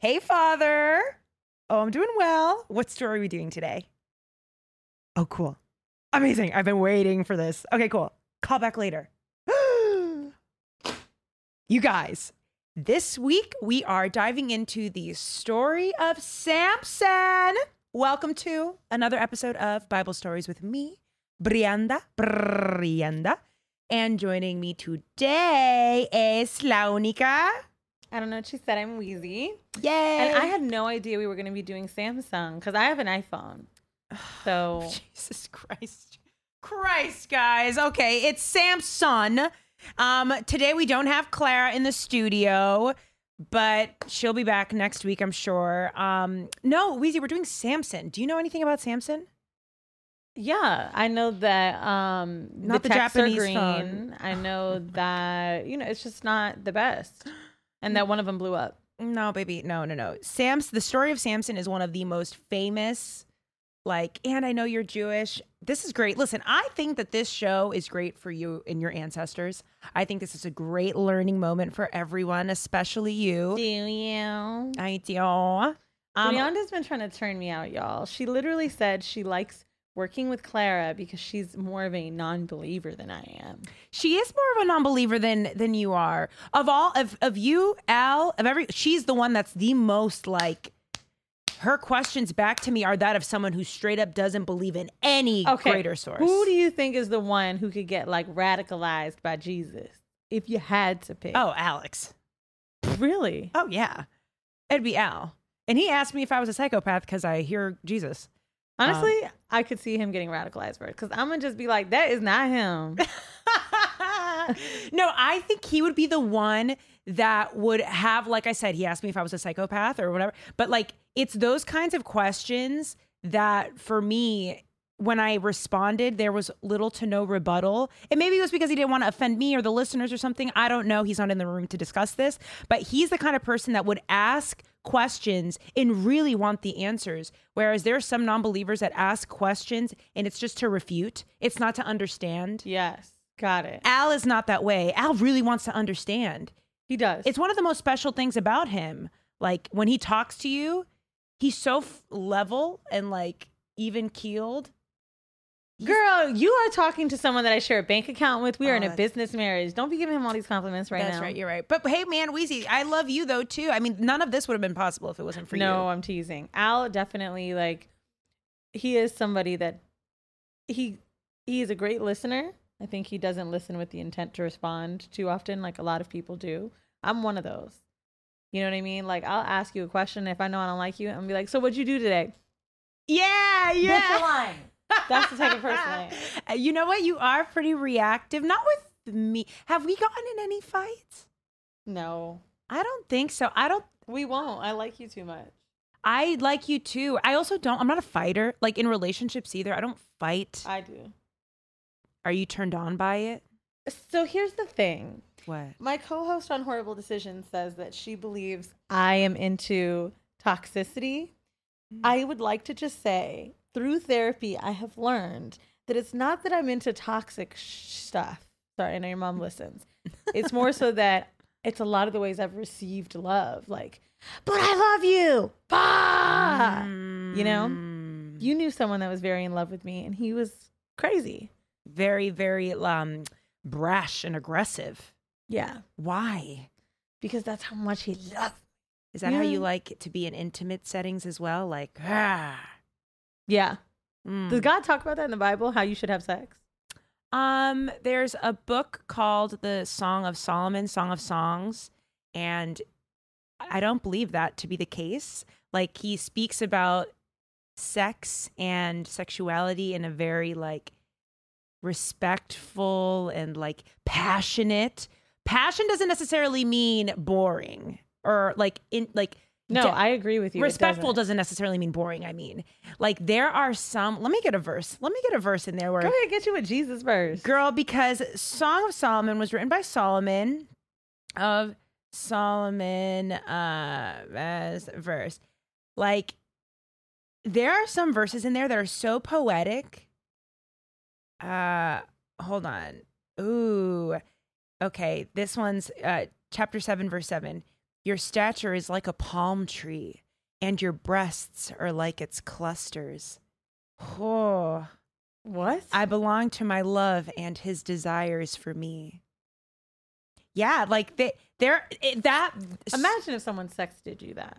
Hey, Father. Oh, I'm doing well. What story are we doing today? Oh, cool. Amazing. I've been waiting for this. Okay, cool. Call back later. you guys, this week we are diving into the story of Samson. Welcome to another episode of Bible Stories with me, Brianda. Brianda. And joining me today is Launica. I don't know what she said. I'm wheezy. Yay. And I had no idea we were going to be doing Samsung because I have an iPhone. So Jesus Christ. Christ, guys. Okay, it's Samsung. Um, today we don't have Clara in the studio, but she'll be back next week, I'm sure. Um, no, Weezy, we're doing Samson. Do you know anything about Samson? yeah, I know that um Not the are Japanese green. phone. I know that you know it's just not the best, and that one of them blew up. No, baby. No, no, no. Sam's the story of Samson is one of the most famous. Like, and I know you're Jewish. This is great. Listen, I think that this show is great for you and your ancestors. I think this is a great learning moment for everyone, especially you. Do you? I do. Um, Brianda's been trying to turn me out, y'all. She literally said she likes working with Clara because she's more of a non-believer than I am. she is more of a non-believer than than you are. Of all of of you, Al, of every, she's the one that's the most like. Her questions back to me are that of someone who straight up doesn't believe in any greater source. Who do you think is the one who could get like radicalized by Jesus if you had to pick? Oh, Alex. really? Oh yeah, it'd be Al. And he asked me if I was a psychopath because I hear Jesus. Um, Honestly, I could see him getting radicalized for it because I'm gonna just be like, that is not him. no, I think he would be the one that would have, like I said, he asked me if I was a psychopath or whatever. But like, it's those kinds of questions that for me, when I responded, there was little to no rebuttal. And maybe it was because he didn't want to offend me or the listeners or something. I don't know. He's not in the room to discuss this. But he's the kind of person that would ask questions and really want the answers. Whereas there are some non believers that ask questions and it's just to refute, it's not to understand. yes, got it. Al is not that way. Al really wants to understand. He does. It's one of the most special things about him. Like when he talks to you, he's so f- level and like even keeled. Girl, you are talking to someone that I share a bank account with. We are Oh, in a business marriage. Don't be giving him all these compliments right That's now. That's right. You're right. But hey, man, Wheezy, I love you though too. I mean, none of this would have been possible if it wasn't for no, you. No, I'm teasing. Al definitely like he is somebody that he he is a great listener. I think he doesn't listen with the intent to respond too often, like a lot of people do. I'm one of those. You know what I mean? Like I'll ask you a question if I know I don't like you, and be like, "So what'd you do today?" Yeah, yeah. you're lying. That's the type of person I am. You know what? You are pretty reactive. Not with me. Have we gotten in any fights? No, I don't think so. I don't we won't. I like you too much. I like you too. I also don't. I'm not a fighter. Like in relationships either. I don't fight. I do. Are you turned on by it? So here's the thing. What? My co-host on Horrible Decisions says that she believes I am into toxicity. Mm. I would like to just say, through therapy, I have learned that it's not that I'm into toxic sh- stuff. Sorry, I know your mom listens. It's more so that it's a lot of the ways I've received love, like, but I love you. Bah! You know? Mm. You knew someone that was very in love with me, and he was crazy. very, very um brash and aggressive. Yeah, Why? because that's how much he loved. Is that how you like to be in intimate settings as well? Like, ah. Yeah. Mm. Does God talk about that in the Bible? How you should have sex? Um, there's a book called The Song of Solomon, Song of Songs, and I don't believe that to be the case. Like he speaks about sex and sexuality in a very like respectful and like passionate. Passion doesn't necessarily mean boring or like in like No, de- I agree with you. Respectful doesn't. doesn't necessarily mean boring. I mean, like there are some. Let me get a verse. Let me get a verse in there where Go ahead, get you a Jesus verse, girl because Song of Solomon was written by Solomon of Solomon uh as verse. Like there are some verses in there that are so poetic. Uh hold on. Ooh. Okay, this one's uh chapter 7 verse 7. Your stature is like a palm tree, and your breasts are like its clusters. Oh, What? I belong to my love and his desires for me. Yeah, like they, they're it, that. Imagine if someone sexted you that.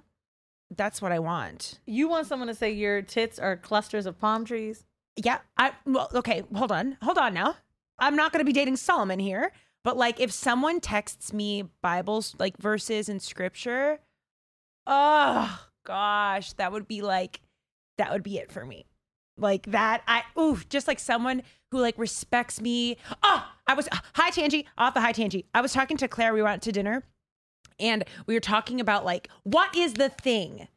that's what I want. You want someone to say your tits are clusters of palm trees? Yeah, I well, okay, hold on. Hold on now. I'm not going to be dating Solomon here, but like if someone texts me Bibles like verses in scripture, oh gosh, that would be like that would be it for me. Like that I ooh, just like someone who like respects me. Oh, I was hi Tangy, off the high Tangy. I was talking to Claire, we went to dinner and we were talking about like what is the thing?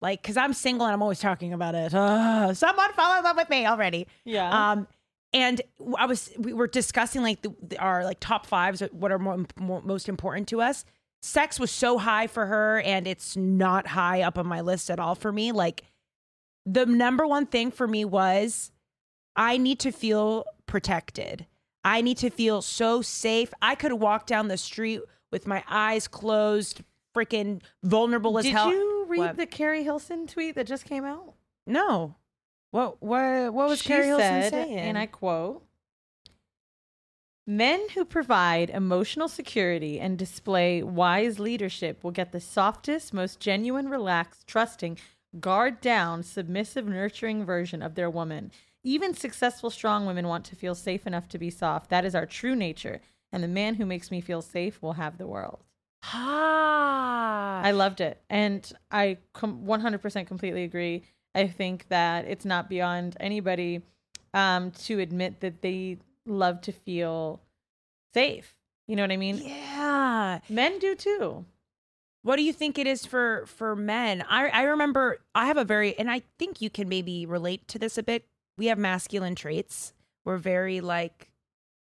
Like, cause I'm single and I'm always talking about it. Uh, someone fall in love with me already. Yeah. Um, and I was we were discussing like the, our like top fives, uh, what are more, more most important to us. Sex was so high for her, and it's not high up on my list at all for me. Like the number one thing for me was I need to feel protected. I need to feel so safe. I could walk down the street with my eyes closed, freaking vulnerable as Did hell. Did you read What? the Keri Hilson tweet that just came out? No. What what what was She Keri Hilson said, saying? And I quote Men who provide emotional security and display wise leadership will get the softest, most genuine, relaxed, trusting, guard down, submissive, nurturing version of their woman. Even successful, strong women want to feel safe enough to be soft. That is our true nature. And the man who makes me feel safe will have the world. Ah. I loved it. And I com- 100% completely agree. I think that it's not beyond anybody um, to admit that they love to feel safe. You know what I mean? yeah. Men do too. What do you think it is for for men? I I remember I have a very and I think you can maybe relate to this a bit. We have masculine traits. We're very like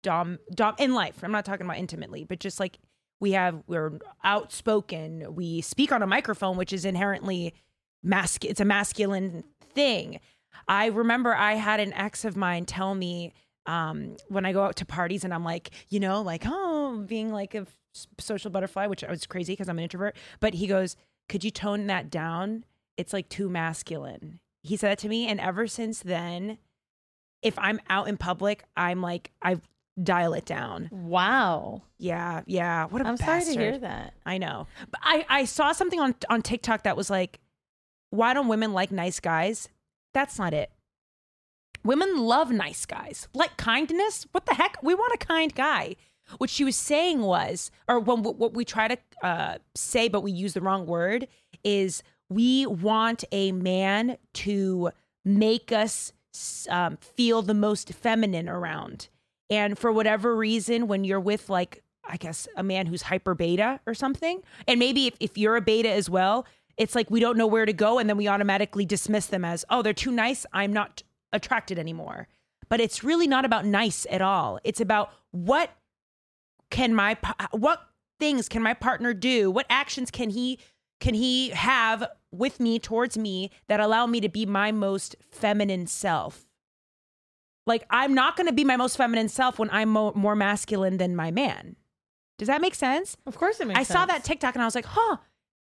dom dom in life. I'm not talking about intimately, but just like we have we're outspoken. We speak on a microphone, which is inherently masc it's a masculine thing. I remember I had an ex of mine tell me um, when I go out to parties and I'm like, you know, like, oh, being like a social butterfly, which I was crazy because I'm an introvert. But he goes, could you tone that down? It's like too masculine. He said that to me. And ever since then, if I'm out in public, I'm like, I dial it down. Wow. Yeah, yeah. What a I'm sorry bastard. to hear that. I know. But I, I saw something on on TikTok that was like, why don't women like nice guys? That's not it. Women love nice guys. Like kindness? What the heck? We want a kind guy. What she was saying was, or when, what we try to uh, say, but we use the wrong word, is we want a man to make us um, feel the most feminine around. And for whatever reason, when you're with like, I guess, a man who's hyper beta or something, and maybe if, if you're a beta as well, it's like we don't know where to go. And then we automatically dismiss them as, oh, they're too nice. I'm not attracted anymore. But it's really not about nice at all. It's about what can my what things can my partner do? What actions can he can he have with me towards me that allow me to be my most feminine self? Like I'm not going to be my most feminine self when I'm mo- more masculine than my man. Does that make sense? Of course it makes sense. I saw that TikTok and I was like, "Huh,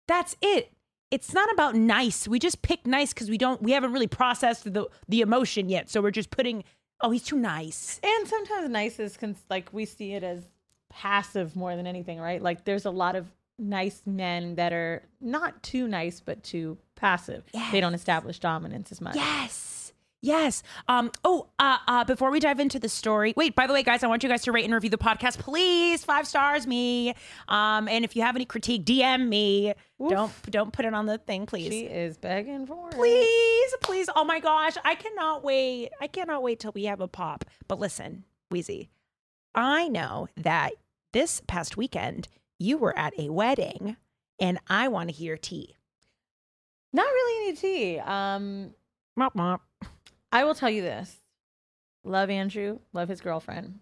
that's it." It's not about nice. We just pick nice because we don't we haven't really processed the the emotion yet. So we're just putting, "Oh, he's too nice." And sometimes nice is cons- like we see it as passive more than anything, right? Like there's a lot of nice men that are not too nice but too passive. They don't establish dominance as much. Yes. Yes. Um. Oh. Uh. Uh. Before we dive into the story, wait. By the way, guys, I want you guys to rate and review the podcast, please. Five stars, me. Um. And if you have any critique, DM me. Oof. Don't don't put it on the thing, please. She is begging for it. Please, please. Oh my gosh, I cannot wait. I cannot wait till we have a pop. But listen, Wheezy, I know that this past weekend you were at a wedding, and I want to hear tea. Not really any tea. Um, Mop mop. I will tell you this. Love Andrew, love his girlfriend.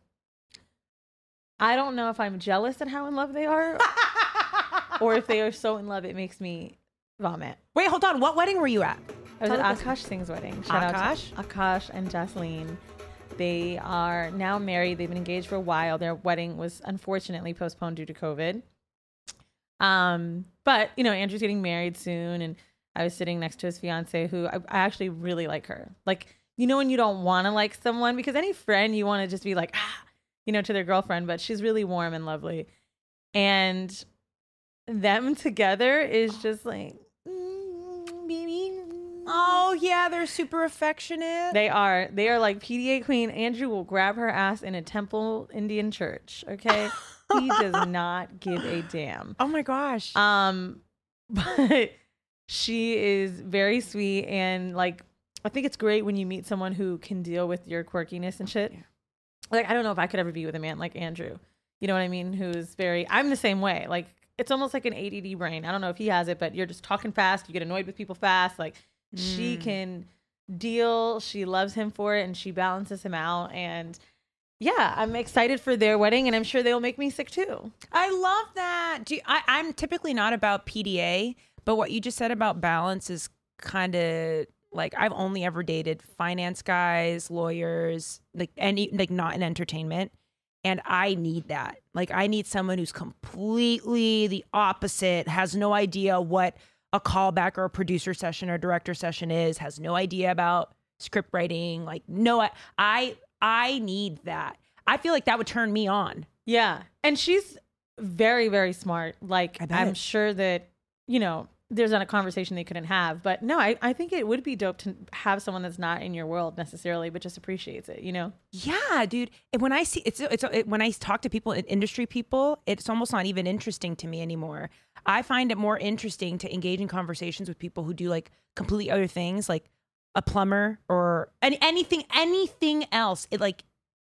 I don't know if I'm jealous at how in love they are or if they are so in love it makes me vomit. Wait, hold on. What wedding were you at? I was Tell at Akash Singh's wedding. Shout Akash? out to Akash and Jasleen. They are now married. They've been engaged for a while. Their wedding was unfortunately postponed due to COVID. Um, but you know, Andrew's getting married soon, and I was sitting next to his fiance, who I, I actually really like her. Like, you know, when you don't want to like someone because any friend you want to just be like, ah, you know, to their girlfriend, but she's really warm and lovely, and them together is just like. mm, baby. Oh yeah, they're super affectionate. They are. They are like PDA queen. Andrew will grab her ass in a temple Indian church. Okay. he does not give a damn. oh my gosh. Um, but she is very sweet and like I think it's great when you meet someone who can deal with your quirkiness and shit. Yeah. Like I don't know if I could ever be with a man like Andrew. You know what I mean? Who's very I'm the same way. Like it's almost like an ADD brain. I don't know if he has it, but you're just talking fast, you get annoyed with people fast. Like she Mm. can deal, she loves him for it and she balances him out and yeah, I'm excited for their wedding and I'm sure they'll make me sick too. I love that. Do you, I, I'm typically not about PDA, but what you just said about balance is kind of like I've only ever dated finance guys, lawyers, like any like not in entertainment, and I need that. Like I need someone who's completely the opposite, has no idea what a callback or a producer session or director session is, has no idea about script writing. Like no, I I, I need that. I feel like that would turn me on. Yeah. And she's very, very smart. Like. I'm sure that, you know, there's not a conversation they couldn't have. But no, I, I think it would be dope to have someone that's not in your world necessarily, but just appreciates it, you know? Yeah, dude. And when I see it's it's it, when I talk to people, industry people, it's almost not even interesting to me anymore. I find it more interesting to engage in conversations with people who do like completely other things, like a plumber or any, anything anything else. It like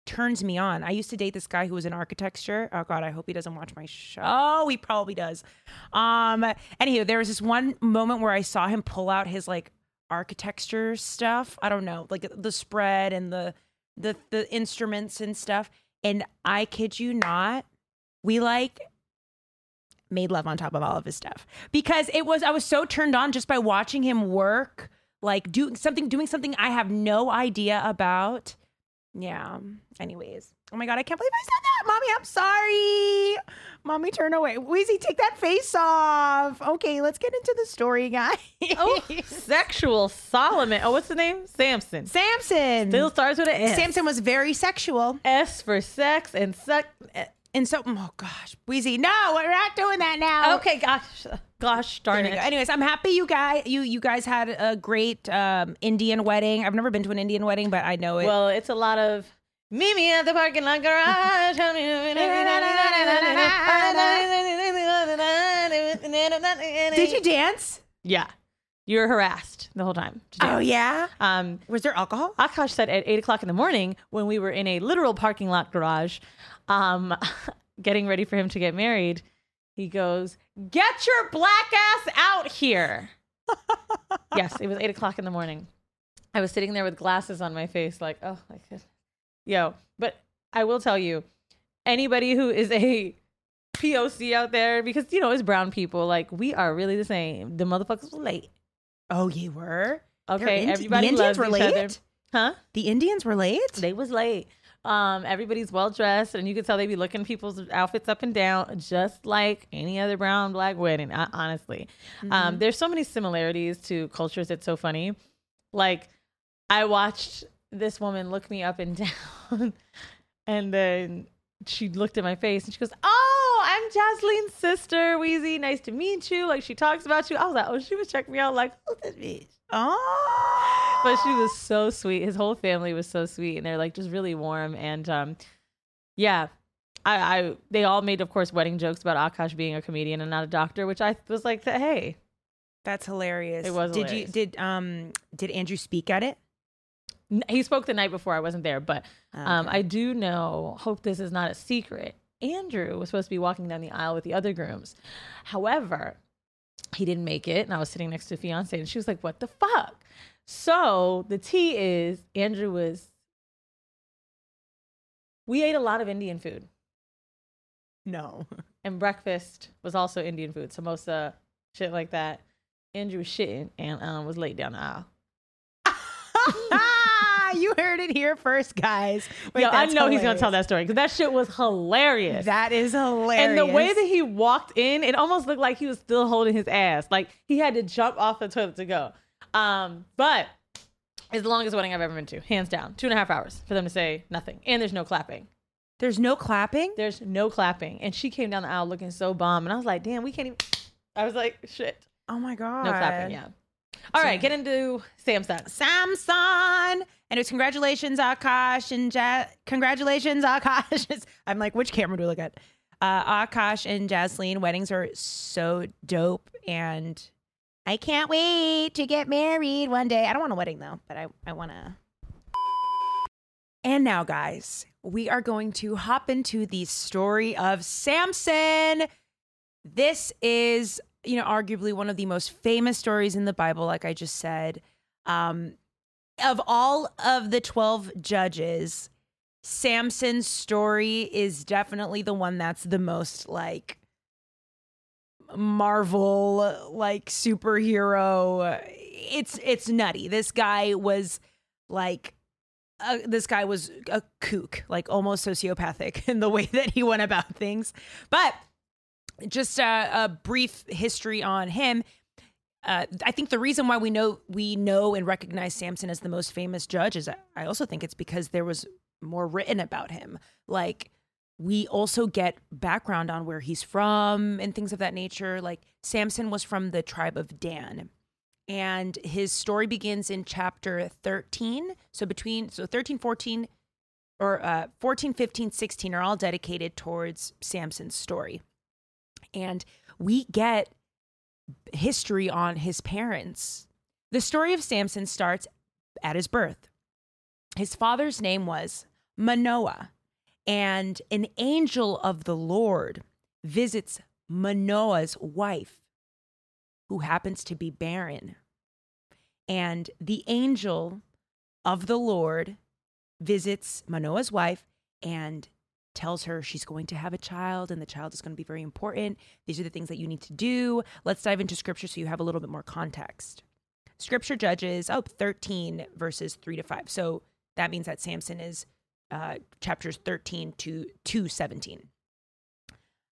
turns me on. I used to date this guy who was in architecture. Oh god, I hope he doesn't watch my show. Oh, he probably does. Um anywho, there was this one moment where I saw him pull out his like architecture stuff. I don't know, like the spread and the the the instruments and stuff. And I kid you not, we like made love on top of all of his stuff because it was I was so turned on just by watching him work, like doing something doing something I have no idea about. Yeah. Anyways. Oh my god, I can't believe I said that. Mommy, I'm sorry. Mommy, turn away. Wheezy, take that face off. Okay, let's get into the story, guys. Oh, sexual Solomon. Oh, what's the name? Samson. Samson. Still starts with an S. Samson was very sexual. S for sex and sex. And so, oh gosh, Wheezy, no, we're not doing that now. Okay, gosh. Gosh darn it. Anyways, I'm happy you guys you you guys had a great um, Indian wedding. I've never been to an Indian wedding, but I know it. Well, it's a lot of meet me at the parking lot garage. Did you dance? Yeah, you were harassed the whole time. to Oh yeah. Um, Was there alcohol? Akash said at eight o'clock in the morning when we were in a literal parking lot garage, um, getting ready for him to get married. He goes, "Get your black ass out here." yes, it was eight o'clock in the morning. I was sitting there with glasses on my face, like, oh my god, yo. But I will tell you, anybody who is a POC out there, because you know it's brown people, like we are really the same. The motherfuckers were late. Oh, you were. Okay, Indi- everybody the Indians were late. Huh? The Indians were late. They was late. Um, everybody's well dressed, and you can tell they be looking people's outfits up and down, just like any other brown black wedding. Honestly, um, there's so many similarities to cultures. It's so funny. Like, I watched this woman look me up and down, and then she looked at my face and she goes, "Oh, I'm Jasleen's sister, Wheezy. Nice to meet you." Like she talks about you. I was like, "Oh, she was checking me out." Like, who's this bitch? oh, but she was so sweet. His whole family was so sweet, and they're like just really warm. And um, yeah, I, I they all made, of course, wedding jokes about Akash being a comedian and not a doctor, which I was like, hey, That's hilarious. It was Did hilarious. you did um did Andrew speak at it? He spoke the night before. I wasn't there, but um, Okay. I do know. Hope this is not a secret. Andrew was supposed to be walking down the aisle with the other grooms. However, he didn't make it, and I was sitting next to fiance, and she was like, "What the fuck?" So the tea is Andrew was. We ate a lot of Indian food. no. and breakfast was also Indian food, samosa, shit like that. Andrew was shitting and um, was laid down the aisle. you heard it here first, guys. Wait, Yo, I know he's gonna tell that story because that shit was hilarious. That is hilarious. and the way that he walked in, it almost looked like he was still holding his ass. Like he had to jump off the toilet to go. Um, but it's the longest wedding I've ever been to, hands down. Two and a half hours for them to say nothing, and there's no clapping. there's no clapping. There's no clapping, and she came down the aisle looking so bummed, and I was like, "Damn, we can't even." I was like, "Shit, Oh my god. no clapping." Yeah. All right, get into Samsung. Samson. And it's congratulations, Akash and ja- congratulations, Akash. I'm like, which camera do we look at? Uh, Akash and Jasleen weddings are so dope, and I can't wait to get married one day. I don't want a wedding though, but I I want to. And now, guys, we are going to hop into the story of Samson. This is, you know, arguably one of the most famous stories in the Bible, like I just said. Um, of all of the 12 judges, Samson's story is definitely the one that's the most like Marvel like superhero. It's it's nutty. This guy was like uh, this guy was a kook, like almost sociopathic in the way that he went about things. But just a, a brief history on him. Uh, I think the reason why we know we know and recognize Samson as the most famous judge is I also think it's because there was more written about him. Like we also get background on where he's from and things of that nature. Like Samson was from the tribe of Dan. And his story begins in chapter 13. So between so 13, 14 or uh 14, 15, 16 are all dedicated towards Samson's story. And we get history on his parents. The story of Samson starts at his birth. His father's name was Manoah, and an angel of the Lord visits Manoah's wife, who happens to be barren. And the angel of the Lord visits Manoah's wife and tells her she's going to have a child and the child is going to be very important. These are the things that you need to do. Let's dive into scripture so you have a little bit more context. Scripture judges, oh, 13 verses 3 to 5. So that means that Samson is uh, chapters 13 to, to 17.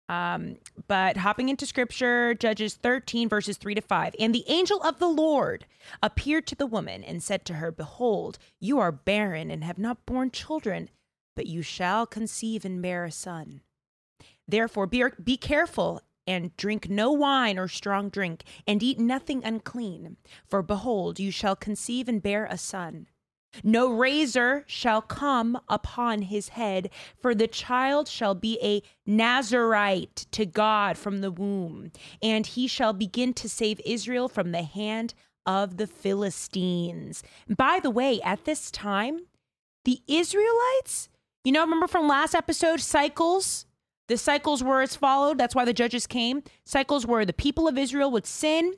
Um, but hopping into scripture, Judges 13, verses 3 to 5. And the angel of the Lord appeared to the woman and said to her, Behold, you are barren and have not borne children, but you shall conceive and bear a son. Therefore, be, be careful and drink no wine or strong drink, and eat nothing unclean. For behold, you shall conceive and bear a son. No razor shall come upon his head, for the child shall be a Nazarite to God from the womb, and he shall begin to save Israel from the hand of the Philistines. By the way, at this time, the Israelites, you know, remember from last episode, cycles? The cycles were as followed. That's why the judges came. Cycles were the people of Israel would sin,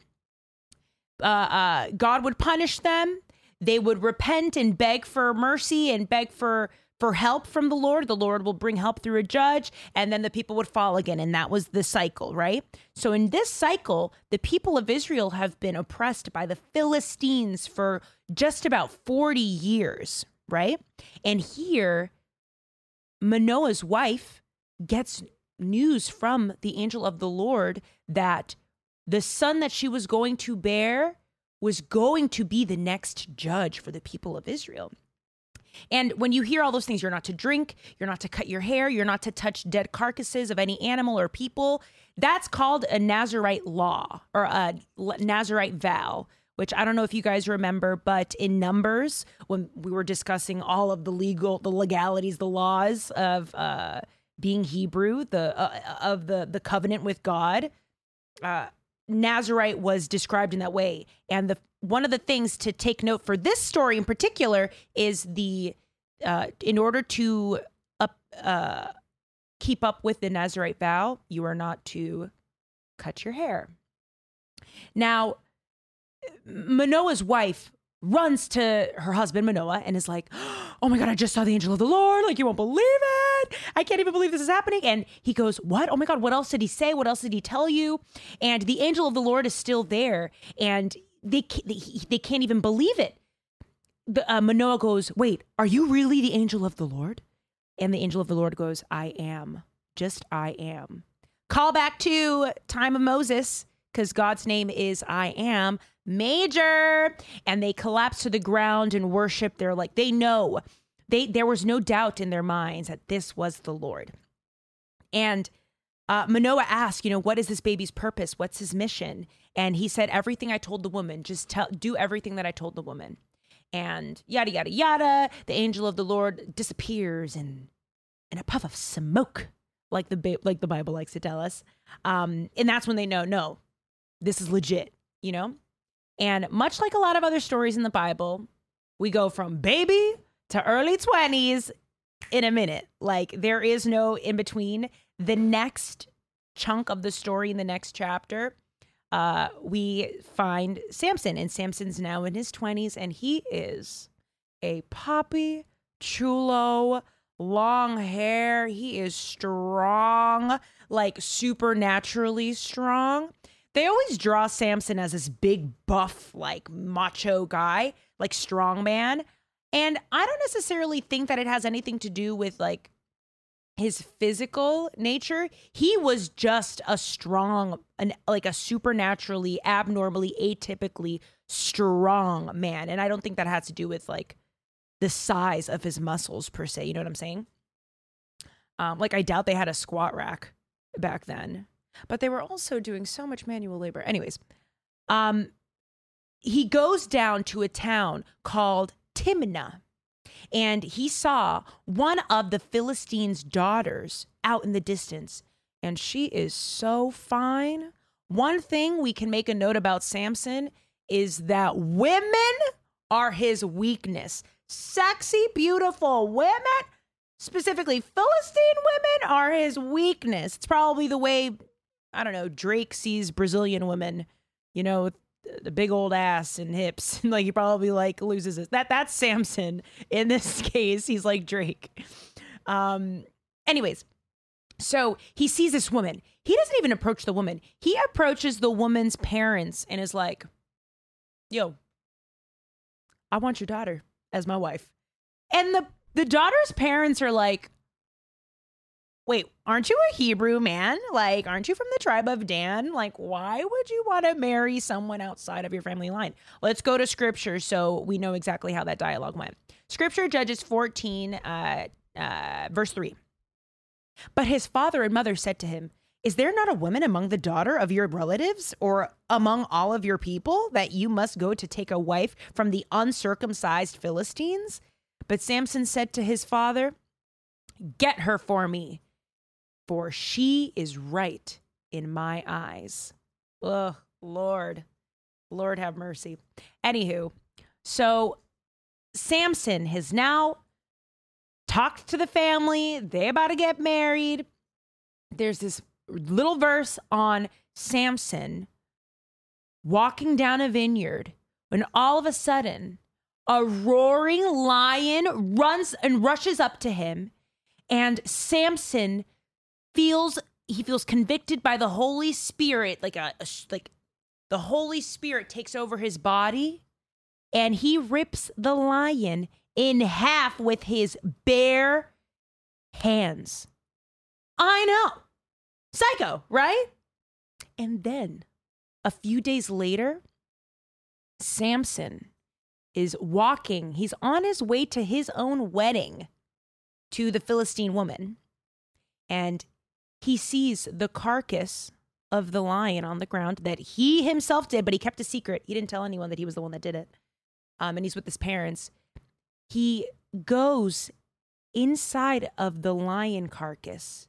uh, uh, God would punish them they would repent and beg for mercy and beg for for help from the Lord. The Lord will bring help through a judge, and then the people would fall again. And that was the cycle, right? So, in this cycle, the people of Israel have been oppressed by the Philistines for just about 40 years, right? And here, Manoah's wife gets news from the angel of the Lord that the son that she was going to bear was going to be the next judge for the people of Israel. And when you hear all those things, you're not to drink, you're not to cut your hair, you're not to touch dead carcasses of any animal or people. That's called a Nazarite law or a Nazarite vow, which I don't know if you guys remember, but in Numbers, when we were discussing all of the legal, the legalities, the laws of uh, being Hebrew, the uh, of the the covenant with God, uh, Nazarite was described in that way. And the one of the things to take note for this story in particular is the uh, in order to up, uh, keep up with the Nazarite vow, you are not to cut your hair. Now, Manoah's wife runs to her husband Manoah and is like, "Oh my god, I just saw the angel of the Lord! Like you won't believe it! I can't even believe this is happening!" And he goes, "What? Oh my god, what else did he say? What else did he tell you?" And the angel of the Lord is still there, and they they, can't even believe it. the uh, Manoah goes, "Wait, are you really the angel of the Lord?" And the angel of the Lord goes, "I am. Just I am." Call back to time of Moses because God's name is I am major. And they collapse to the ground and worship. They're like, they know. They there was no doubt in their minds that this was the Lord. And uh, Manoah asked, you know, what is this baby's purpose? What's his mission? And he said, everything I told the woman. Just tell, do everything that I told the woman. And yada yada yada. The angel of the Lord disappears in in a puff of smoke like the ba- like the Bible likes to tell us. Um, and that's when they know, no, this is legit, you know. And much like a lot of other stories in the Bible, we go from baby to early twenties in a minute. Like there is no in between. The next chunk of the story in the next chapter, uh, we find Samson, and Samson's now in his twenties, and he is a poppy chulo long hair. He is strong, like supernaturally strong. They always draw Samson as this big, buff, like macho guy, like strong man. And I don't necessarily think that it has anything to do with like his physical nature. He was just a strong, an, like a supernaturally, abnormally, atypically strong man. And I don't think that has to do with like the size of his muscles per se. You know what I'm saying? Um, like I doubt they had a squat rack back then, but they were also doing so much manual labor. Anyways, um, he goes down to a town called Timnah, and he saw one of the Philistines' daughters out in the distance, and she is so fine. One thing we can make a note about Samson is that women are his weakness sexy, beautiful women, specifically Philistine women, are his weakness. It's probably the way, I don't know, Drake sees Brazilian women, you know, the big old ass and hips. like he probably like loses his that that's Samson. In this case, he's like Drake. Um anyways, so he sees this woman. He doesn't even approach the woman. He approaches the woman's parents and is like, "Yo, I want your daughter as my wife. And the the daughter's parents are like, wait, aren't you a Hebrew man? Like, aren't you from the tribe of Dan? Like, why would you want to marry someone outside of your family line? Let's go to scripture so we know exactly how that dialogue went. Scripture, Judges 14, uh, uh, verse 3. But his father and mother said to him, is there not a woman among the daughter of your relatives or among all of your people that you must go to take a wife from the uncircumcised Philistines? But Samson said to his father, Get her for me, for she is right in my eyes. Ugh, Lord, Lord have mercy. Anywho, so Samson has now talked to the family. They about to get married. There's this little verse on Samson walking down a vineyard when all of a sudden a roaring lion runs and rushes up to him and Samson feels he feels convicted by the Holy Spirit like a, a like the Holy Spirit takes over his body and he rips the lion in half with his bare hands. I know. Psycho, right? And then a few days later, Samson is walking. He's on his way to his own wedding to the Philistine woman. And he sees the carcass of the lion on the ground that he himself did, but he kept a secret. He didn't tell anyone that he was the one that did it. Um, and he's with his parents. He goes inside of the lion carcass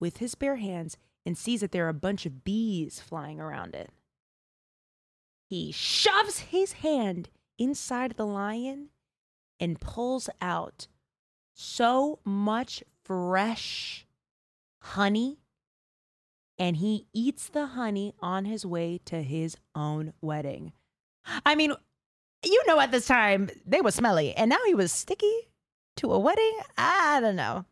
with his bare hands and sees that there are a bunch of bees flying around it. He shoves his hand inside the lion and pulls out so much fresh honey, and he eats the honey on his way to his own wedding. I mean, you know, at this time they were smelly, and now he was sticky to a wedding. I don't know.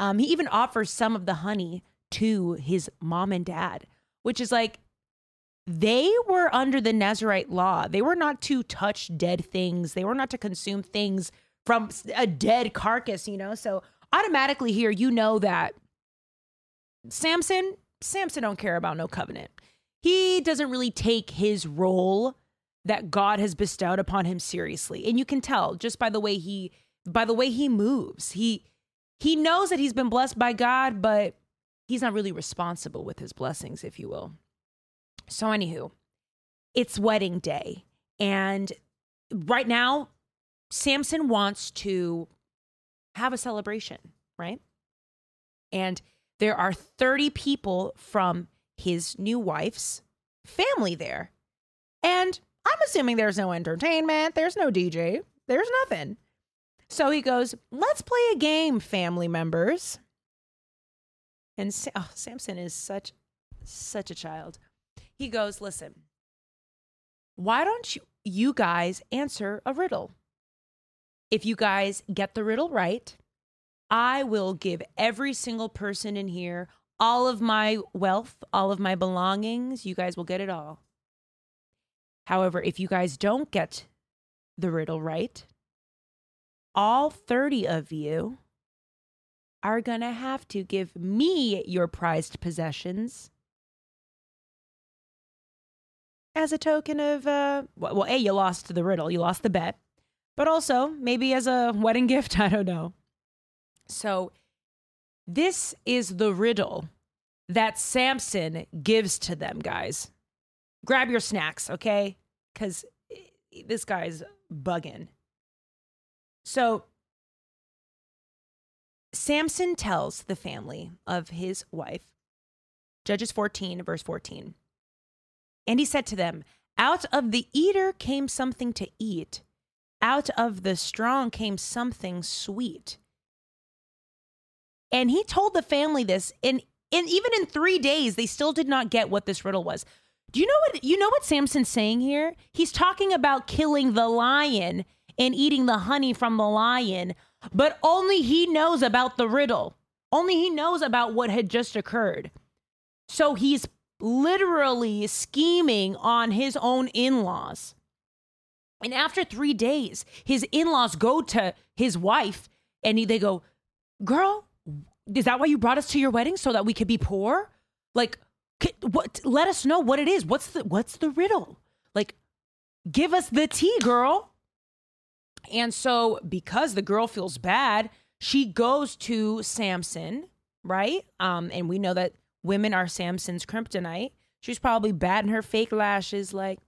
Um, he even offers some of the honey to his mom and dad, which is like, they were under the Nazarite law. They were not to touch dead things. They were not to consume things from a dead carcass, you know? So automatically here, you know that Samson, Samson don't care about no covenant. He doesn't really take his role that God has bestowed upon him seriously. And you can tell just by the way he by the way he moves. He he knows that he's been blessed by God, but he's not really responsible with his blessings, if you will. So anywho, it's wedding day. And right now, Samson wants to have a celebration, right? And there are 30 people from his new wife's family there. And I'm assuming there's no entertainment, there's no DJ, there's nothing. So he goes, Let's play a game, family members. And oh, Samson is such, such a child. He goes, Listen, why don't you, you guys answer a riddle? If you guys get the riddle right, I will give every single person in here all of my wealth, all of my belongings. You guys will get it all. However, if you guys don't get the riddle right, all 30 of you are going to have to give me your prized possessions as a token of, uh, well, A, you lost the riddle, you lost the bet, but also maybe as a wedding gift. I don't know. So, this is the riddle that Samson gives to them, guys. Grab your snacks, okay? Because eh, this guy's bugging. So, Samson tells the family of his wife, Judges 14, verse 14. And he said to them, Out of the eater came something to eat, out of the strong came something sweet. And he told the family this, and, and even in three days, they still did not get what this riddle was. Do you know what you know what Samson's saying here? He's talking about killing the lion and eating the honey from the lion, but only he knows about the riddle. Only he knows about what had just occurred. So he's literally scheming on his own in laws. And after three days, his in laws go to his wife and they go, Girl, is that why you brought us to your wedding so that we could be poor? Like, what? Let us know what it is. What's the what's the riddle? Like, give us the tea, girl. And so, because the girl feels bad, she goes to Samson, right? Um, and we know that women are Samson's kryptonite. She's probably batting her fake lashes, like,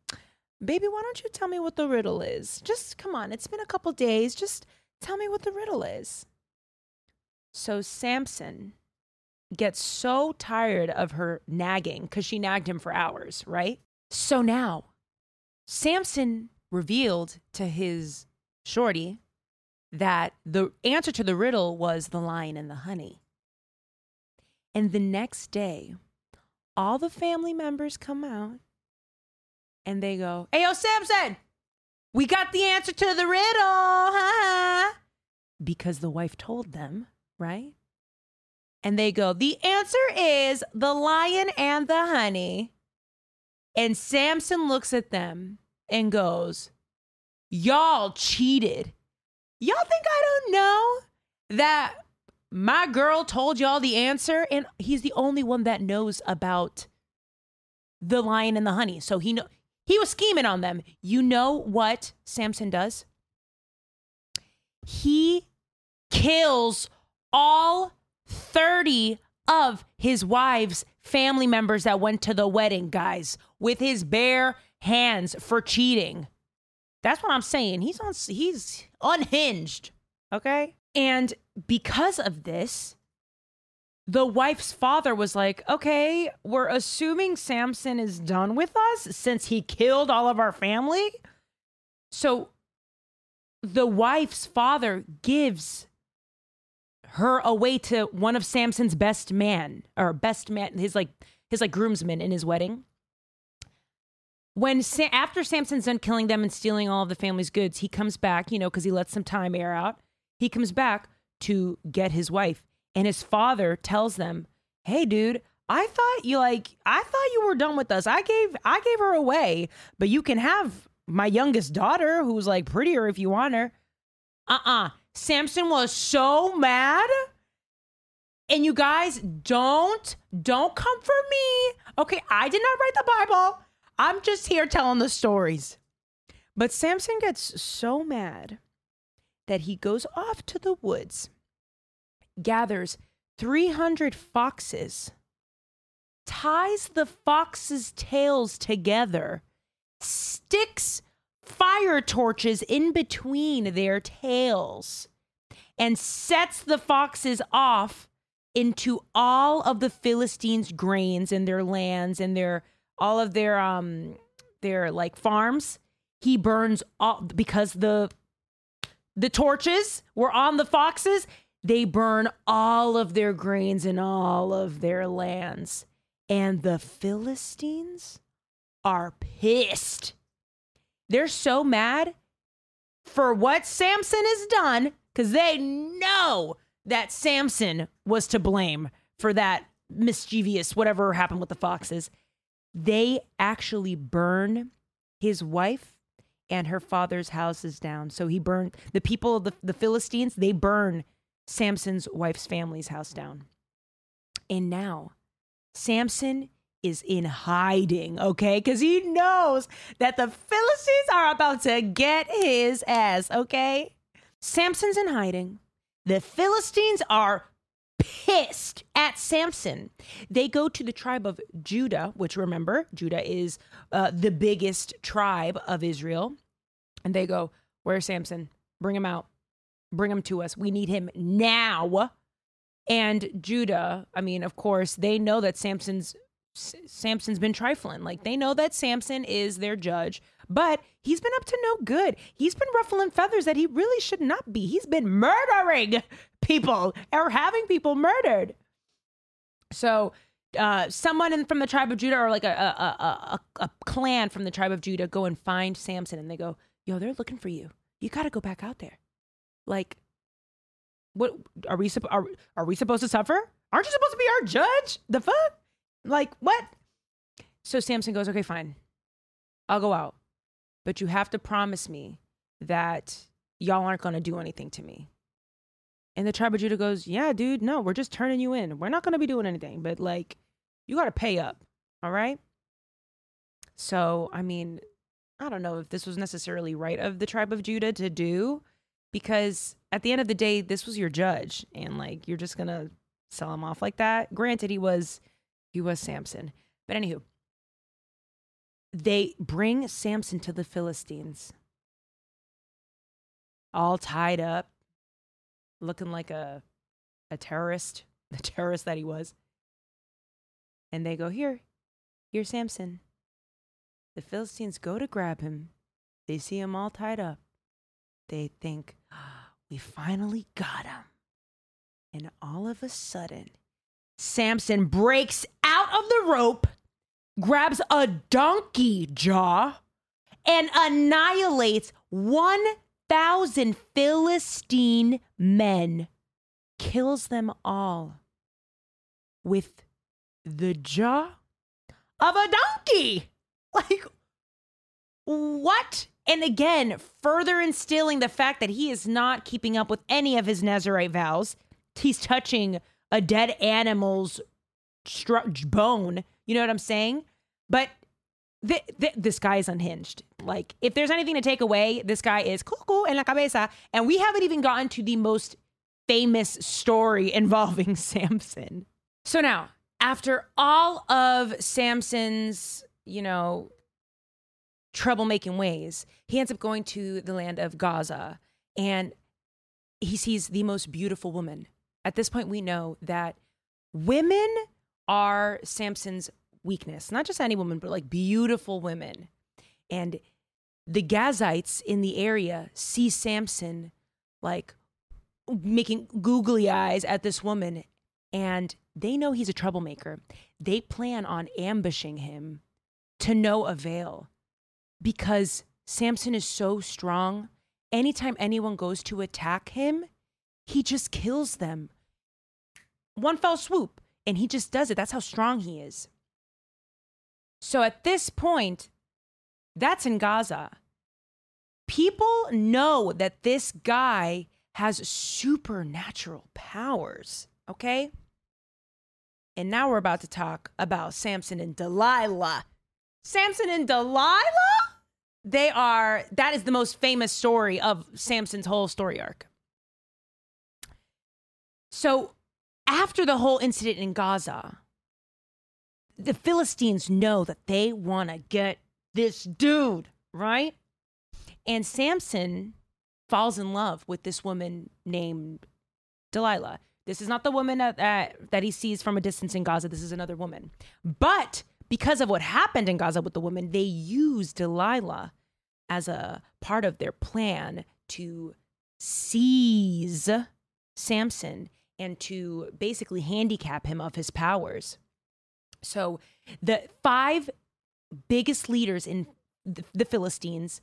baby, why don't you tell me what the riddle is? Just come on, it's been a couple days. Just tell me what the riddle is. So Samson gets so tired of her nagging because she nagged him for hours, right? So now Samson revealed to his shorty that the answer to the riddle was the lion and the honey. And the next day, all the family members come out and they go, Hey, yo, Samson, we got the answer to the riddle. because the wife told them, right? And they go, The answer is the lion and the honey. And Samson looks at them and goes, Y'all cheated. Y'all think I don't know that my girl told y'all the answer? And he's the only one that knows about the lion and the honey. So he know he was scheming on them. You know what Samson does? He kills all 30 of his wife's family members that went to the wedding, guys, with his bare hands for cheating. That's what I'm saying. He's on he's unhinged. Okay? And because of this, the wife's father was like, "Okay, we're assuming Samson is done with us since he killed all of our family." So the wife's father gives her away to one of Samson's best man or best man his like his like groomsmen in his wedding when Sa- after Samson's done killing them and stealing all of the family's goods, he comes back, you know, because he lets some time air out. He comes back to get his wife, and his father tells them, "Hey, dude, I thought you like I thought you were done with us. I gave I gave her away, but you can have my youngest daughter who's like prettier if you want her. Uh-uh. Samson was so mad. And you guys don't don't come for me. Okay, I did not write the Bible. I'm just here telling the stories. But Samson gets so mad that he goes off to the woods, gathers 300 foxes, ties the foxes' tails together, sticks fire torches in between their tails, and sets the foxes off into all of the Philistines' grains and their lands and their all of their um their like farms. He burns all because the the torches were on the foxes. They burn all of their grains and all of their lands. And the Philistines are pissed. They're so mad for what Samson has done because they know that Samson was to blame for that mischievous whatever happened with the foxes. They actually burn his wife and her father's houses down. So he burned the people of the, the Philistines, they burn Samson's wife's family's house down. And now Samson is in hiding, okay? Because he knows that the Philistines are about to get his ass, okay? Samson's in hiding. The Philistines are pissed at Samson. They go to the tribe of Judah, which remember, Judah is uh, the biggest tribe of Israel. And they go, Where's Samson? Bring him out. Bring him to us. We need him now. And Judah, I mean, of course, they know that Samson's Samson's been trifling. Like they know that Samson is their judge, but he's been up to no good. He's been ruffling feathers that he really should not be. He's been murdering people or having people murdered. So, uh, someone in, from the tribe of Judah or like a, a, a, a, clan from the tribe of Judah go and find Samson and they go, Yo, they're looking for you. You got to go back out there. Like, what are we, are, are we supposed to suffer? Aren't you supposed to be our judge? The fuck? Like, what? So Samson goes, okay, fine. I'll go out. But you have to promise me that y'all aren't going to do anything to me. And the tribe of Judah goes, yeah, dude, no, we're just turning you in. We're not going to be doing anything, but like, you got to pay up. All right. So, I mean, I don't know if this was necessarily right of the tribe of Judah to do because at the end of the day, this was your judge. And like, you're just going to sell him off like that. Granted, he was he was Samson. But anywho, they bring Samson to the Philistines, all tied up, looking like a a terrorist, the terrorist that he was. And they go, Here, here's Samson. The Philistines go to grab him. They see him all tied up. They think, oh, We finally got him. And all of a sudden, Samson breaks out of the rope, grabs a donkey jaw, and annihilates 1,000 Philistine men. Kills them all with the jaw of a donkey. Like, what? And again, further instilling the fact that he is not keeping up with any of his Nazarite vows. He's touching a dead animal's stru- bone. You know what I'm saying? But th- th- this guy is unhinged. Like, if there's anything to take away, this guy is cuckoo en la cabeza. And we haven't even gotten to the most famous story involving Samson. So now, after all of Samson's, you know, troublemaking ways, he ends up going to the land of Gaza and he sees the most beautiful woman at this point, we know that women are Samson's weakness. Not just any woman, but like beautiful women. And the Gazites in the area see Samson like making googly eyes at this woman and they know he's a troublemaker. They plan on ambushing him to no avail because Samson is so strong. Anytime anyone goes to attack him, he just kills them. One fell swoop. And he just does it. That's how strong he is. So at this point, that's in Gaza. People know that this guy has supernatural powers, okay? And now we're about to talk about Samson and Delilah. Samson and Delilah? They are, that is the most famous story of Samson's whole story arc. So after the whole incident in Gaza, the Philistines know that they want to get this dude, right? And Samson falls in love with this woman named Delilah. This is not the woman that, that, that he sees from a distance in Gaza. This is another woman. But because of what happened in Gaza with the woman, they used Delilah as a part of their plan to seize Samson and to basically handicap him of his powers. So the five biggest leaders in the, the Philistines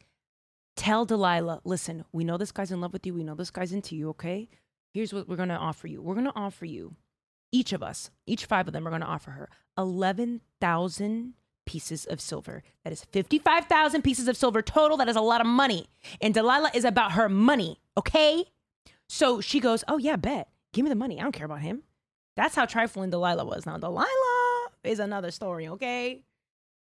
tell Delilah, listen, we know this guy's in love with you. We know this guy's into you, okay? Here's what we're going to offer you. We're going to offer you, each of us, each five of them are going to offer her 11,000 pieces of silver. That is 55,000 pieces of silver total. That is a lot of money. And Delilah is about her money, okay? So she goes, oh, yeah, bet. Give me the money. I don't care about him. That's how trifling Delilah was. Now, Delilah is another story, okay?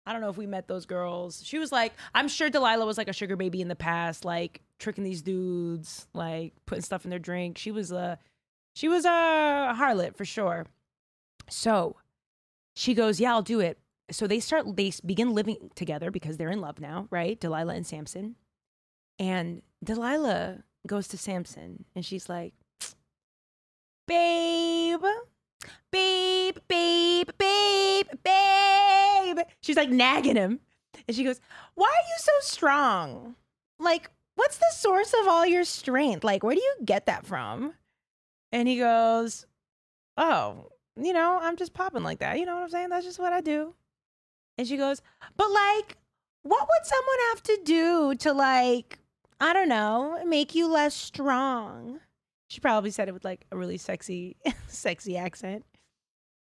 I don't know if we met those girls. She was like, I'm sure Delilah was like a sugar baby in the past, like tricking these dudes, like putting stuff in their drink. She was a, she was a harlot for sure. So she goes, yeah, I'll do it. So they start, they begin living together because they're in love now, right? Delilah and Samson. And Delilah goes to Samson and she's like, babe, babe, babe, babe, babe. She's like nagging him. And she goes, Why are you so strong? Like, what's the source of all your strength? Like, where do you get that from? And he goes, Oh, you know, I'm just popping like that. You know what I'm saying? That's just what I do. And she goes, But like, what would someone have to do to like, I don't know, make you less strong? She probably said it with like a really sexy, sexy accent.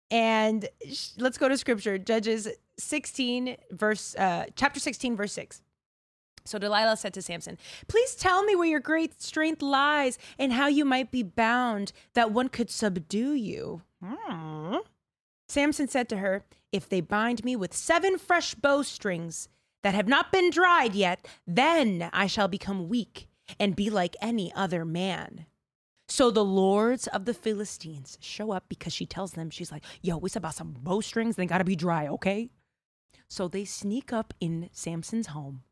And sh- let's go to scripture, Judges 16, verse, uh, chapter 16, verse 6. So Delilah said to Samson, Please tell me where your great strength lies and how you might be bound that one could subdue you. Hmm. Samson said to her, If they bind me with seven fresh bowstrings that have not been dried yet, then I shall become weak and be like any other man. So the lords of the Philistines show up because she tells them, she's like, yo, it's about some bowstrings. They got to be dry, okay? So they sneak up in Samson's home,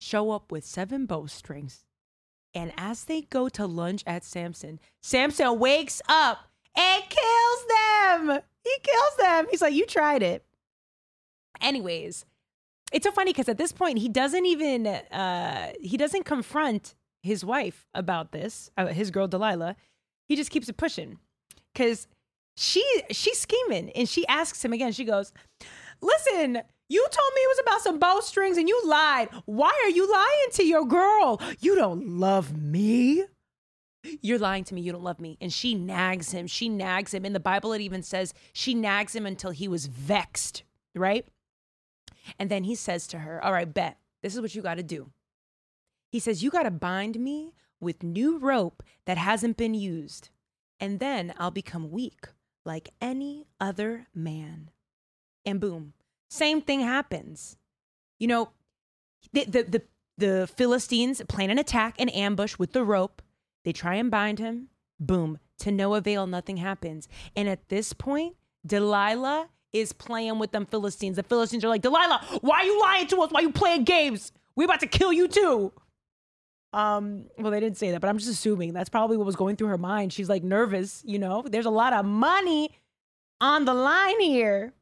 show up with seven bowstrings. And as they go to lunge at Samson, Samson wakes up and kills them. He kills them. He's like, you tried it. Anyways, it's so funny because at this point, he doesn't even, uh, he doesn't confront his wife about this, uh, his girl Delilah, he just keeps it pushing because she she's scheming and she asks him again. She goes, "Listen, you told me it was about some bowstrings and you lied. Why are you lying to your girl? You don't love me." You're lying to me. You don't love me. And she nags him. She nags him. In the Bible, it even says she nags him until he was vexed, right? And then he says to her, All right, bet. This is what you got to do. He says, You got to bind me with new rope that hasn't been used, and then I'll become weak like any other man. And boom, same thing happens. You know, the, the, the, the Philistines plan an attack, an ambush with the rope. They try and bind him. Boom, to no avail, nothing happens. And at this point, Delilah is playing with them Philistines. The Philistines are like, Delilah, why are you lying to us? Why are you playing games? We about to kill you too. Um, well, they didn't say that, but I'm just assuming that's probably what was going through her mind. She's like nervous, you know, there's a lot of money on the line here.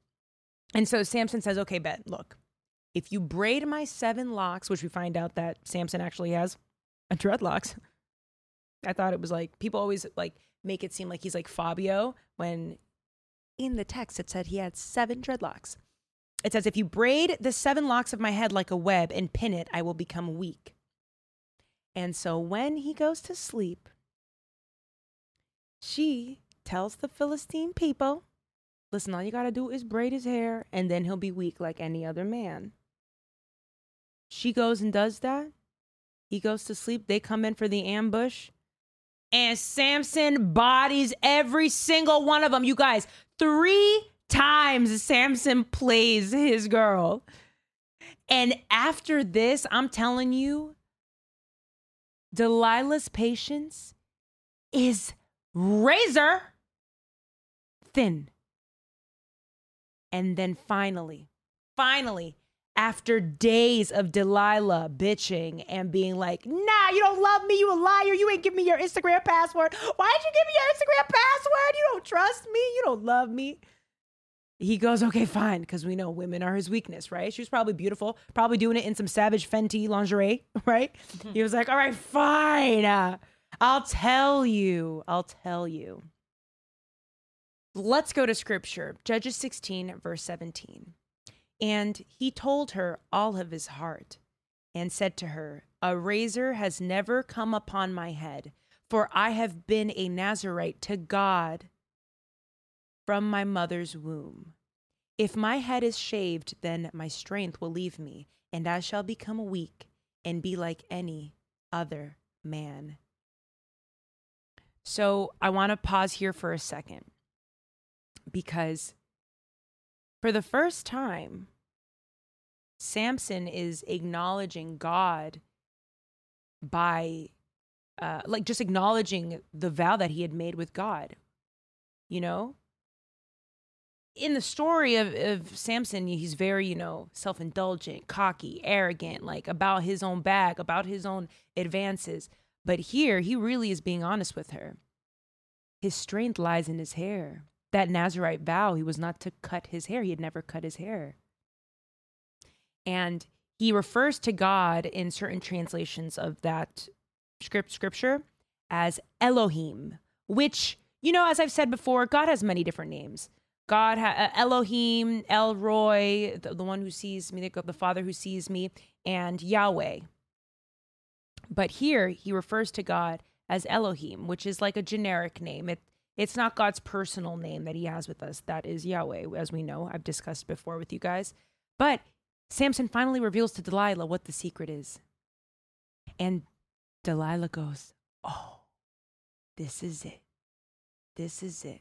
And so Samson says, okay, bet, look, if you braid my seven locks, which we find out that Samson actually has a dreadlocks. I thought it was like people always like make it seem like he's like Fabio when in the text it said he had seven dreadlocks. It says, if you braid the seven locks of my head like a web and pin it, I will become weak. And so when he goes to sleep, she tells the Philistine people Listen, all you got to do is braid his hair and then he'll be weak like any other man. She goes and does that. He goes to sleep. They come in for the ambush. And Samson bodies every single one of them. You guys, three times Samson plays his girl. And after this, I'm telling you, Delilah's patience is razor thin. And then finally, finally, after days of Delilah bitching and being like, nah, you don't love me, you a liar, you ain't give me your Instagram password. Why did you give me your Instagram password? You don't trust me, you don't love me. He goes, okay, fine, because we know women are his weakness, right? She was probably beautiful, probably doing it in some savage Fenty lingerie, right? he was like, all right, fine. Uh, I'll tell you. I'll tell you. Let's go to scripture, Judges 16, verse 17. And he told her all of his heart and said to her, A razor has never come upon my head, for I have been a Nazarite to God from my mother's womb. If my head is shaved, then my strength will leave me, and I shall become weak and be like any other man. So I want to pause here for a second because for the first time, Samson is acknowledging God by, uh, like, just acknowledging the vow that he had made with God. You know, in the story of, of Samson, he's very, you know, self indulgent, cocky, arrogant, like about his own bag, about his own advances. But here, he really is being honest with her. His strength lies in his hair that Nazarite vow, he was not to cut his hair. He had never cut his hair. And he refers to God in certain translations of that script scripture as Elohim, which, you know, as I've said before, God has many different names. God, ha- uh, Elohim, El Roi, the, the one who sees me, the Father who sees me, and Yahweh. But here he refers to God as Elohim, which is like a generic name. It, it's not God's personal name that he has with us. That is Yahweh, as we know. I've discussed before with you guys. But Samson finally reveals to Delilah what the secret is. And Delilah goes, Oh, this is it. This is it.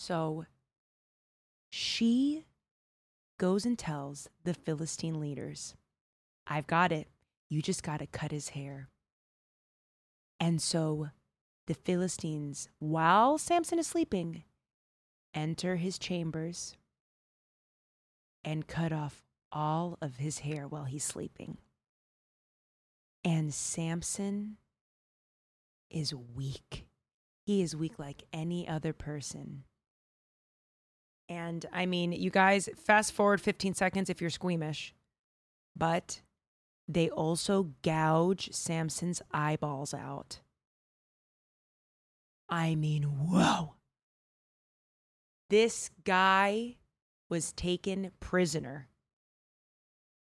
So she goes and tells the Philistine leaders, I've got it. You just got to cut his hair. And so the Philistines, while Samson is sleeping, enter his chambers and cut off all of his hair while he's sleeping. And Samson is weak. He is weak like any other person. And I mean, you guys, fast forward 15 seconds if you're squeamish, but they also gouge Samson's eyeballs out. I mean, whoa. This guy was taken prisoner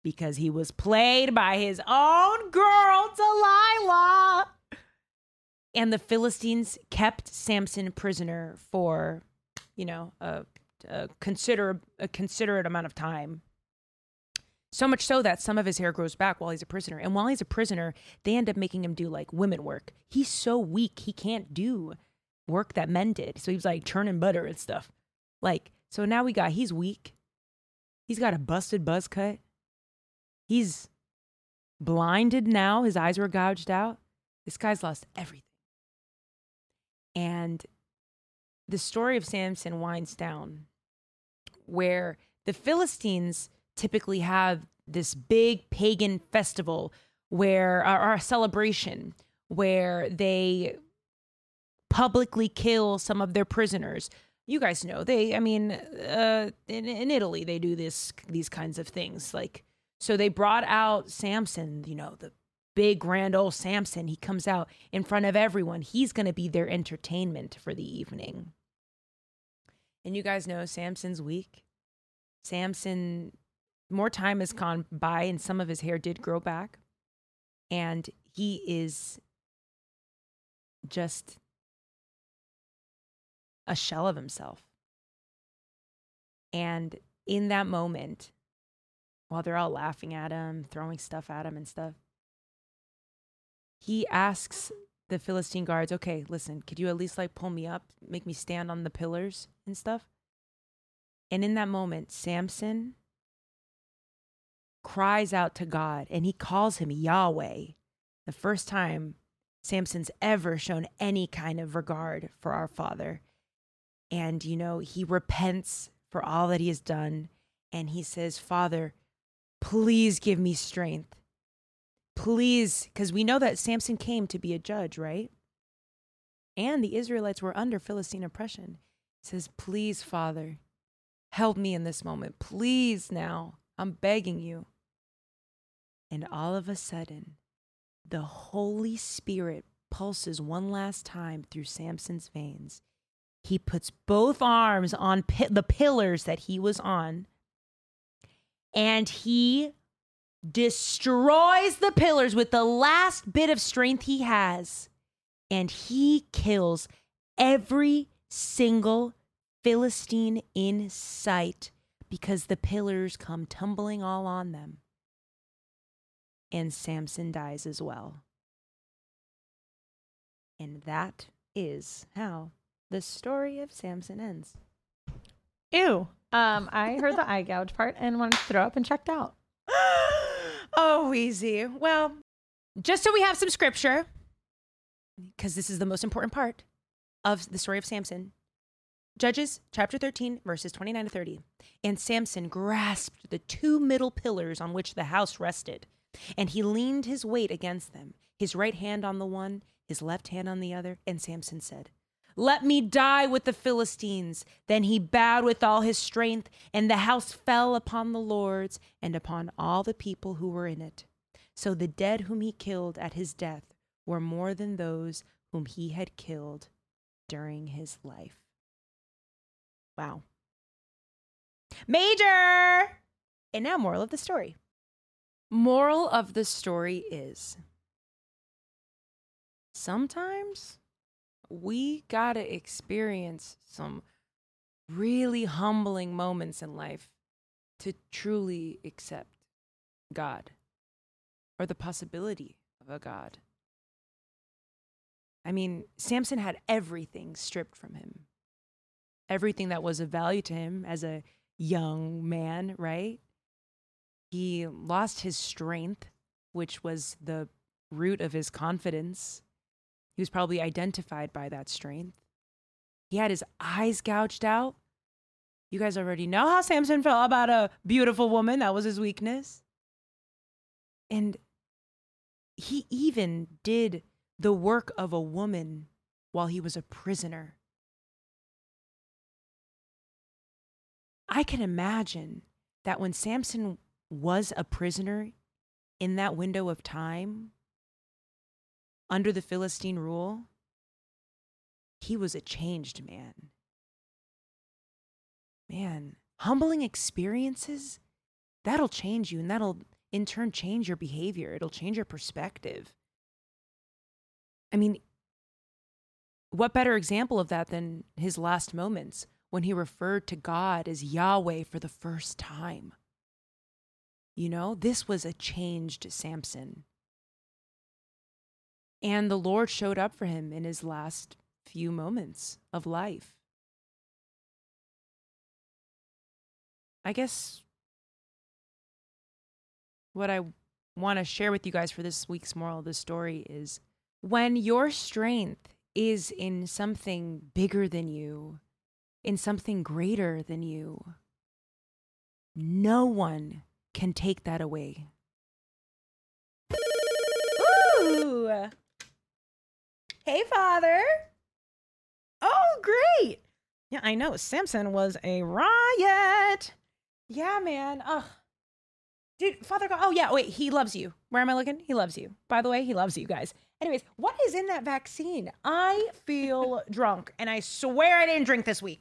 because he was played by his own girl, Delilah. And the Philistines kept Samson prisoner for, you know, a, a consider a considerate amount of time. So much so that some of his hair grows back while he's a prisoner. And while he's a prisoner, they end up making him do like women work. He's so weak, he can't do work that men did. So he was like churning butter and stuff. Like, so now we got, he's weak. He's got a busted buzz cut. He's blinded now. His eyes were gouged out. This guy's lost everything. And the story of Samson winds down where the Philistines typically have this big pagan festival where, or celebration where they publicly kill some of their prisoners. You guys know they. I mean, uh, in, in Italy they do this these kinds of things. Like so, they brought out Samson. You know, the big grand old Samson. He comes out in front of everyone. He's going to be their entertainment for the evening. And you guys know Samson's weak. Samson, more time has gone by, and some of his hair did grow back, and he is just a shell of himself. And in that moment, while they're all laughing at him, throwing stuff at him and stuff, he asks the Philistine guards, okay, listen, could you at least like pull me up, make me stand on the pillars and stuff? And in that moment, Samson cries out to God and he calls him Yahweh. The first time Samson's ever shown any kind of regard for our Father. And, you know, he repents for all that he has done. And he says, Father, please give me strength. Please, because we know that Samson came to be a judge, right? And the Israelites were under Philistine oppression. He says, Please, Father, help me in this moment. Please, now, I'm begging you. And all of a sudden, the Holy Spirit pulses one last time through Samson's veins. He puts both arms on pi- the pillars that he was on, and he destroys the pillars with the last bit of strength he has, and he kills every single Philistine in sight because the pillars come tumbling all on them and Samson dies as well. And that is how the story of Samson ends. Ew. Um, I heard the eye gouge part and wanted to throw up and checked out. oh, easy. Well, just so we have some scripture, because this is the most important part of the story of Samson. Judges chapter 13, verses 29 to 30. And Samson grasped the two middle pillars on which the house rested and he leaned his weight against them, his right hand on the one, his left hand on the other. And Samson said, Let me die with the Philistines. Then he bowed with all his strength, and the house fell upon the lords and upon all the people who were in it. So the dead whom he killed at his death were more than those whom he had killed during his life. Wow. Major! And now, moral of the story. Moral of the story is sometimes we got to experience some really humbling moments in life to truly accept God or the possibility of a God. I mean, Samson had everything stripped from him, everything that was of value to him as a young man, right? He lost his strength, which was the root of his confidence. He was probably identified by that strength. He had his eyes gouged out. You guys already know how Samson felt about a beautiful woman. That was his weakness. And he even did the work of a woman while he was a prisoner. I can imagine that when Samson was a prisoner in that window of time under the Philistine rule, he was a changed man. Man, humbling experiences, that'll change you and that'll in turn change your behavior. It'll change your perspective. I mean, what better example of that than his last moments when he referred to God as Yahweh for the first time? You know, this was a changed Samson. And the Lord showed up for him in his last few moments of life. I guess what I want to share with you guys for this week's moral of the story is when your strength is in something bigger than you, in something greater than you, no one can take that away. Ooh. Hey, Father. Oh, great. Yeah, I know. Samson was a riot. Yeah, man. Oh. Dude, Father God. Oh, yeah. Wait, he loves you. Where am I looking? He loves you. By the way, he loves you guys. Anyways, what is in that vaccine? I feel drunk and I swear I didn't drink this week.